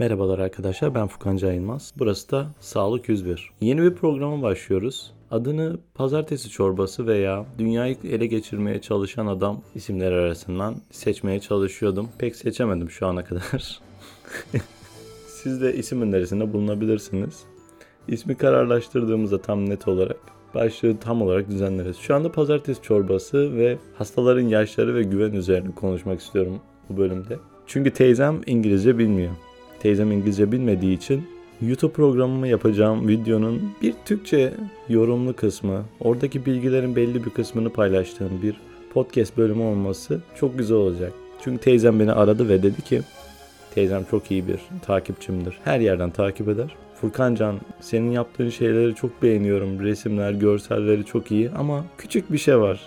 Merhabalar arkadaşlar ben Furkan Cayılmaz. Burası da Sağlık 101. Yeni bir programa başlıyoruz. Adını Pazartesi Çorbası veya Dünyayı Ele Geçirmeye Çalışan Adam isimleri arasından seçmeye çalışıyordum. Pek seçemedim şu ana kadar. Siz de isim önerisinde bulunabilirsiniz. İsmi kararlaştırdığımızda tam net olarak başlığı tam olarak düzenleriz. Şu anda pazartesi çorbası ve hastaların yaşları ve güven üzerine konuşmak istiyorum bu bölümde. Çünkü teyzem İngilizce bilmiyor. Teyzem İngilizce bilmediği için YouTube programımı yapacağım videonun bir Türkçe yorumlu kısmı, oradaki bilgilerin belli bir kısmını paylaştığım bir podcast bölümü olması çok güzel olacak. Çünkü teyzem beni aradı ve dedi ki teyzem çok iyi bir takipçimdir. Her yerden takip eder. Furkancan senin yaptığın şeyleri çok beğeniyorum. Resimler, görselleri çok iyi ama küçük bir şey var.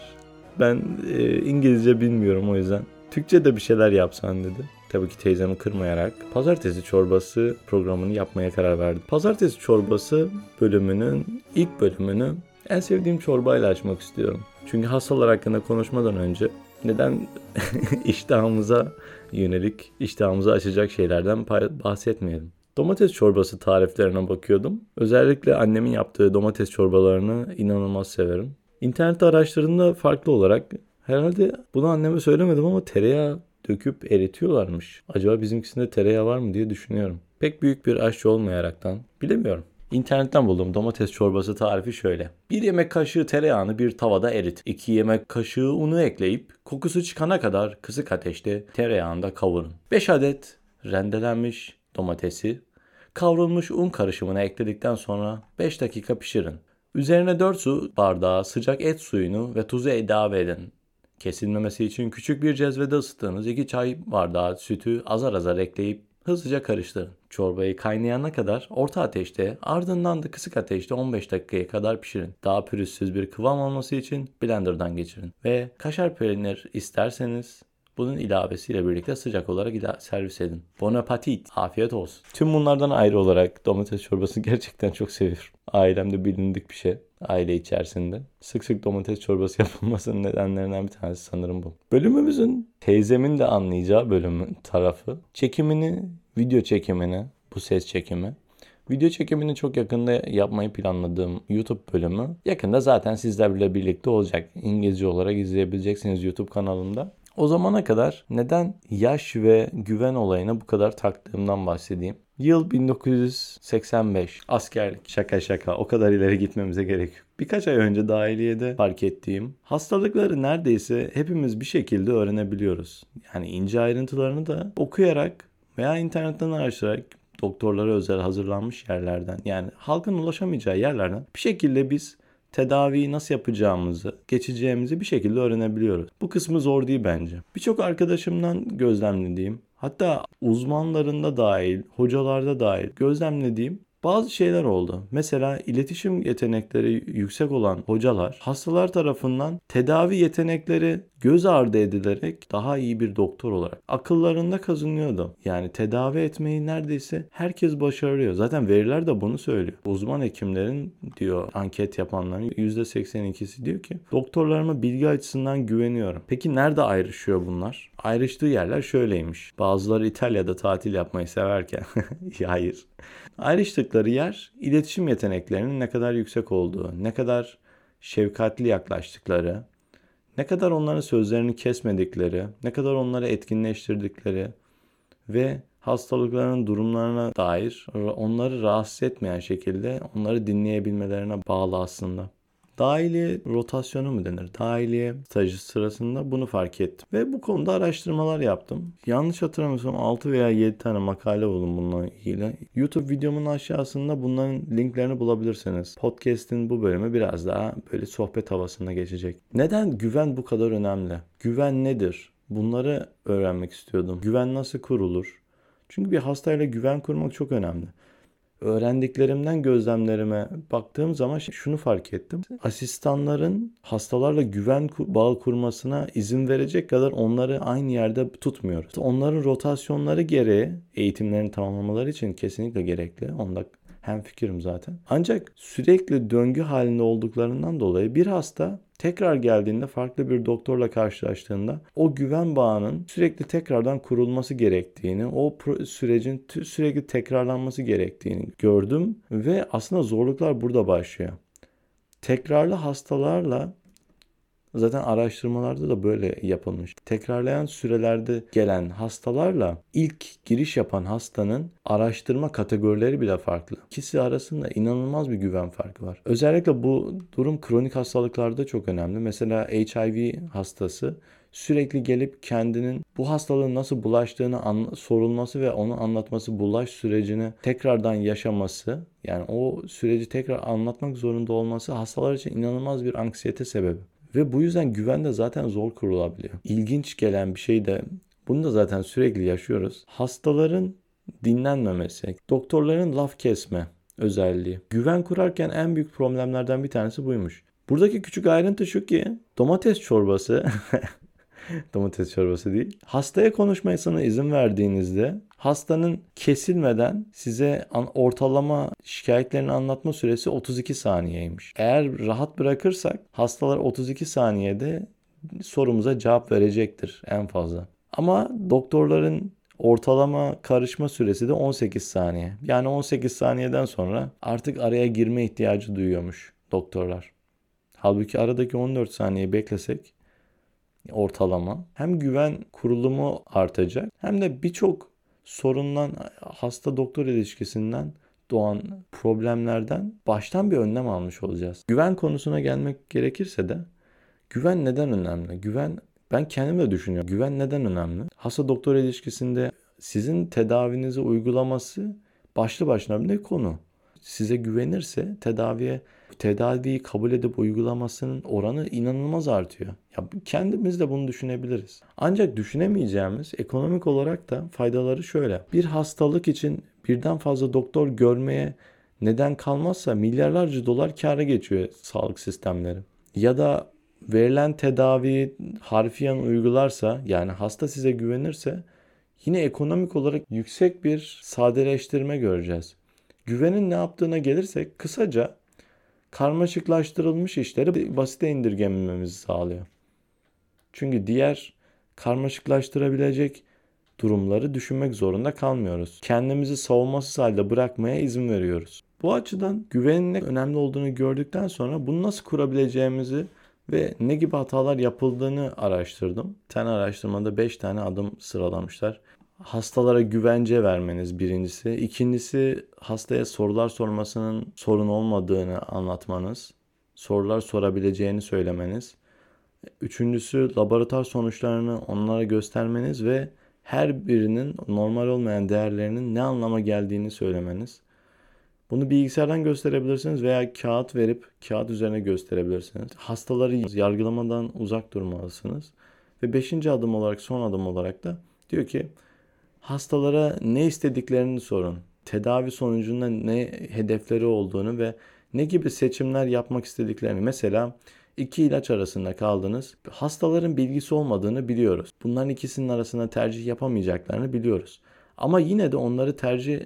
Ben e, İngilizce bilmiyorum o yüzden. Türkçe de bir şeyler yapsan dedi. Tabii ki teyzemi kırmayarak Pazartesi Çorbası programını yapmaya karar verdim. Pazartesi Çorbası bölümünün ilk bölümünü en sevdiğim çorbayla açmak istiyorum. Çünkü hastalar hakkında konuşmadan önce neden iştahımıza yönelik, iştahımızı açacak şeylerden bahsetmeyelim. Domates çorbası tariflerine bakıyordum. Özellikle annemin yaptığı domates çorbalarını inanılmaz severim. İnternette araştırdığımda farklı olarak herhalde bunu anneme söylemedim ama tereyağı döküp eritiyorlarmış. Acaba bizimkisinde tereyağı var mı diye düşünüyorum. Pek büyük bir aşçı olmayaraktan bilemiyorum. İnternetten bulduğum domates çorbası tarifi şöyle. Bir yemek kaşığı tereyağını bir tavada erit. 2 yemek kaşığı unu ekleyip kokusu çıkana kadar kısık ateşte tereyağında kavurun. 5 adet rendelenmiş domatesi kavrulmuş un karışımına ekledikten sonra 5 dakika pişirin. Üzerine 4 su bardağı sıcak et suyunu ve tuzu ilave edin. Kesilmemesi için küçük bir cezvede ısıttığınız 2 çay bardağı sütü azar azar ekleyip hızlıca karıştırın. Çorbayı kaynayana kadar orta ateşte ardından da kısık ateşte 15 dakikaya kadar pişirin. Daha pürüzsüz bir kıvam olması için blenderdan geçirin. Ve kaşar peynir isterseniz bunun ilavesiyle birlikte sıcak olarak servis edin. Bon appetit. Afiyet olsun. Tüm bunlardan ayrı olarak domates çorbasını gerçekten çok seviyorum. Ailemde bilindik bir şey. Aile içerisinde. Sık sık domates çorbası yapılmasının nedenlerinden bir tanesi sanırım bu. Bölümümüzün teyzemin de anlayacağı bölümün tarafı. Çekimini, video çekimini, bu ses çekimi Video çekimini çok yakında yapmayı planladığım YouTube bölümü yakında zaten sizlerle birlikte olacak. İngilizce olarak izleyebileceksiniz YouTube kanalımda. O zamana kadar neden yaş ve güven olayına bu kadar taktığımdan bahsedeyim. Yıl 1985. Askerlik. Şaka şaka. O kadar ileri gitmemize gerek yok. Birkaç ay önce dahiliyede fark ettiğim hastalıkları neredeyse hepimiz bir şekilde öğrenebiliyoruz. Yani ince ayrıntılarını da okuyarak veya internetten araştırarak doktorlara özel hazırlanmış yerlerden yani halkın ulaşamayacağı yerlerden bir şekilde biz tedaviyi nasıl yapacağımızı, geçeceğimizi bir şekilde öğrenebiliyoruz. Bu kısmı zor değil bence. Birçok arkadaşımdan gözlemlediğim, hatta uzmanlarında dahil, hocalarda dahil gözlemlediğim bazı şeyler oldu. Mesela iletişim yetenekleri yüksek olan hocalar hastalar tarafından tedavi yetenekleri göz ardı edilerek daha iyi bir doktor olarak akıllarında kazanıyordu. Yani tedavi etmeyi neredeyse herkes başarıyor. Zaten veriler de bunu söylüyor. Uzman hekimlerin diyor anket yapanların %82'si diyor ki doktorlarıma bilgi açısından güveniyorum. Peki nerede ayrışıyor bunlar? Ayrıştığı yerler şöyleymiş. Bazıları İtalya'da tatil yapmayı severken hayır. Ayrıştıkları yer iletişim yeteneklerinin ne kadar yüksek olduğu, ne kadar şefkatli yaklaştıkları, ne kadar onların sözlerini kesmedikleri, ne kadar onları etkinleştirdikleri ve hastalıklarının durumlarına dair onları rahatsız etmeyen şekilde onları dinleyebilmelerine bağlı aslında. Dahiliye rotasyonu mu denir? Dahiliye stajı sırasında bunu fark ettim. Ve bu konuda araştırmalar yaptım. Yanlış hatırlamıyorsam 6 veya 7 tane makale buldum bununla ilgili. YouTube videomun aşağısında bunların linklerini bulabilirsiniz. Podcast'in bu bölümü biraz daha böyle sohbet havasında geçecek. Neden güven bu kadar önemli? Güven nedir? Bunları öğrenmek istiyordum. Güven nasıl kurulur? Çünkü bir hastayla güven kurmak çok önemli öğrendiklerimden gözlemlerime baktığım zaman şunu fark ettim. Asistanların hastalarla güven bağı kurmasına izin verecek kadar onları aynı yerde tutmuyoruz. Onların rotasyonları gereği eğitimlerini tamamlamaları için kesinlikle gerekli. Onda Hem fikrim zaten. Ancak sürekli döngü halinde olduklarından dolayı bir hasta tekrar geldiğinde farklı bir doktorla karşılaştığında o güven bağının sürekli tekrardan kurulması gerektiğini, o sürecin sürekli tekrarlanması gerektiğini gördüm ve aslında zorluklar burada başlıyor. Tekrarlı hastalarla Zaten araştırmalarda da böyle yapılmış. Tekrarlayan sürelerde gelen hastalarla ilk giriş yapan hastanın araştırma kategorileri bile farklı. İkisi arasında inanılmaz bir güven farkı var. Özellikle bu durum kronik hastalıklarda çok önemli. Mesela HIV hastası sürekli gelip kendinin bu hastalığın nasıl bulaştığını sorulması ve onu anlatması, bulaş sürecini tekrardan yaşaması, yani o süreci tekrar anlatmak zorunda olması hastalar için inanılmaz bir anksiyete sebebi. Ve bu yüzden güven de zaten zor kurulabiliyor. İlginç gelen bir şey de bunu da zaten sürekli yaşıyoruz. Hastaların dinlenmemesi, doktorların laf kesme özelliği. Güven kurarken en büyük problemlerden bir tanesi buymuş. Buradaki küçük ayrıntı şu ki domates çorbası domates çorbası değil. Hastaya konuşmasına izin verdiğinizde hastanın kesilmeden size ortalama şikayetlerini anlatma süresi 32 saniyeymiş. Eğer rahat bırakırsak hastalar 32 saniyede sorumuza cevap verecektir en fazla. Ama doktorların ortalama karışma süresi de 18 saniye. Yani 18 saniyeden sonra artık araya girme ihtiyacı duyuyormuş doktorlar. Halbuki aradaki 14 saniye beklesek ortalama hem güven kurulumu artacak hem de birçok sorundan hasta doktor ilişkisinden doğan problemlerden baştan bir önlem almış olacağız. Güven konusuna gelmek gerekirse de güven neden önemli? Güven ben kendim de düşünüyorum. Güven neden önemli? Hasta doktor ilişkisinde sizin tedavinizi uygulaması başlı başına bir konu. Size güvenirse tedaviye tedaviyi kabul edip uygulamasının oranı inanılmaz artıyor. Ya kendimiz de bunu düşünebiliriz. Ancak düşünemeyeceğimiz ekonomik olarak da faydaları şöyle. Bir hastalık için birden fazla doktor görmeye neden kalmazsa milyarlarca dolar kâra geçiyor sağlık sistemleri. Ya da verilen tedaviyi harfiyen uygularsa yani hasta size güvenirse yine ekonomik olarak yüksek bir sadeleştirme göreceğiz. Güvenin ne yaptığına gelirsek kısaca karmaşıklaştırılmış işleri basite indirgememizi sağlıyor. Çünkü diğer karmaşıklaştırabilecek durumları düşünmek zorunda kalmıyoruz. Kendimizi savunmasız halde bırakmaya izin veriyoruz. Bu açıdan güvenin ne önemli olduğunu gördükten sonra bunu nasıl kurabileceğimizi ve ne gibi hatalar yapıldığını araştırdım. Tane araştırmada 5 tane adım sıralamışlar hastalara güvence vermeniz birincisi. İkincisi hastaya sorular sormasının sorun olmadığını anlatmanız. Sorular sorabileceğini söylemeniz. Üçüncüsü laboratuvar sonuçlarını onlara göstermeniz ve her birinin normal olmayan değerlerinin ne anlama geldiğini söylemeniz. Bunu bilgisayardan gösterebilirsiniz veya kağıt verip kağıt üzerine gösterebilirsiniz. Hastaları yargılamadan uzak durmalısınız. Ve beşinci adım olarak son adım olarak da diyor ki hastalara ne istediklerini sorun. Tedavi sonucunda ne hedefleri olduğunu ve ne gibi seçimler yapmak istediklerini. Mesela iki ilaç arasında kaldınız. Hastaların bilgisi olmadığını biliyoruz. Bunların ikisinin arasında tercih yapamayacaklarını biliyoruz. Ama yine de onları tercih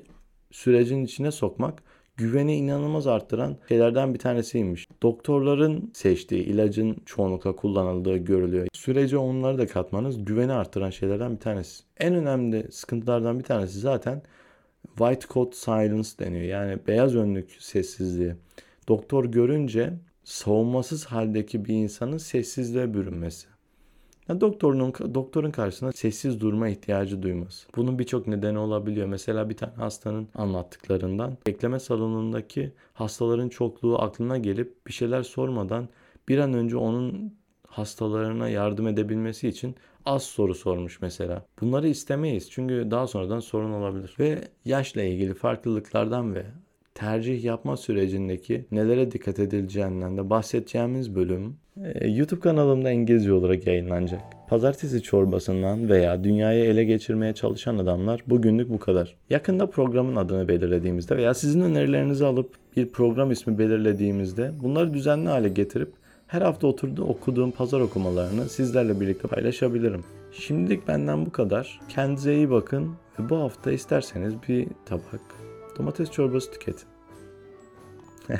sürecin içine sokmak güveni inanılmaz arttıran şeylerden bir tanesiymiş. Doktorların seçtiği ilacın çoğunlukla kullanıldığı görülüyor. Sürece onları da katmanız güveni arttıran şeylerden bir tanesi. En önemli sıkıntılardan bir tanesi zaten white coat silence deniyor. Yani beyaz önlük sessizliği. Doktor görünce savunmasız haldeki bir insanın sessizliğe bürünmesi. Yani doktorun, doktorun karşısında sessiz durma ihtiyacı duyması. Bunun birçok nedeni olabiliyor. Mesela bir tane hastanın anlattıklarından bekleme salonundaki hastaların çokluğu aklına gelip bir şeyler sormadan bir an önce onun hastalarına yardım edebilmesi için az soru sormuş mesela. Bunları istemeyiz çünkü daha sonradan sorun olabilir. Ve yaşla ilgili farklılıklardan ve tercih yapma sürecindeki nelere dikkat edileceğinden de bahsedeceğimiz bölüm e, YouTube kanalımda İngilizce olarak yayınlanacak. Pazartesi çorbasından veya dünyayı ele geçirmeye çalışan adamlar bugünlük bu kadar. Yakında programın adını belirlediğimizde veya sizin önerilerinizi alıp bir program ismi belirlediğimizde bunları düzenli hale getirip her hafta oturdu okuduğum pazar okumalarını sizlerle birlikte paylaşabilirim. Şimdilik benden bu kadar. Kendinize iyi bakın ve bu hafta isterseniz bir tabak Domates çorbası tüketin.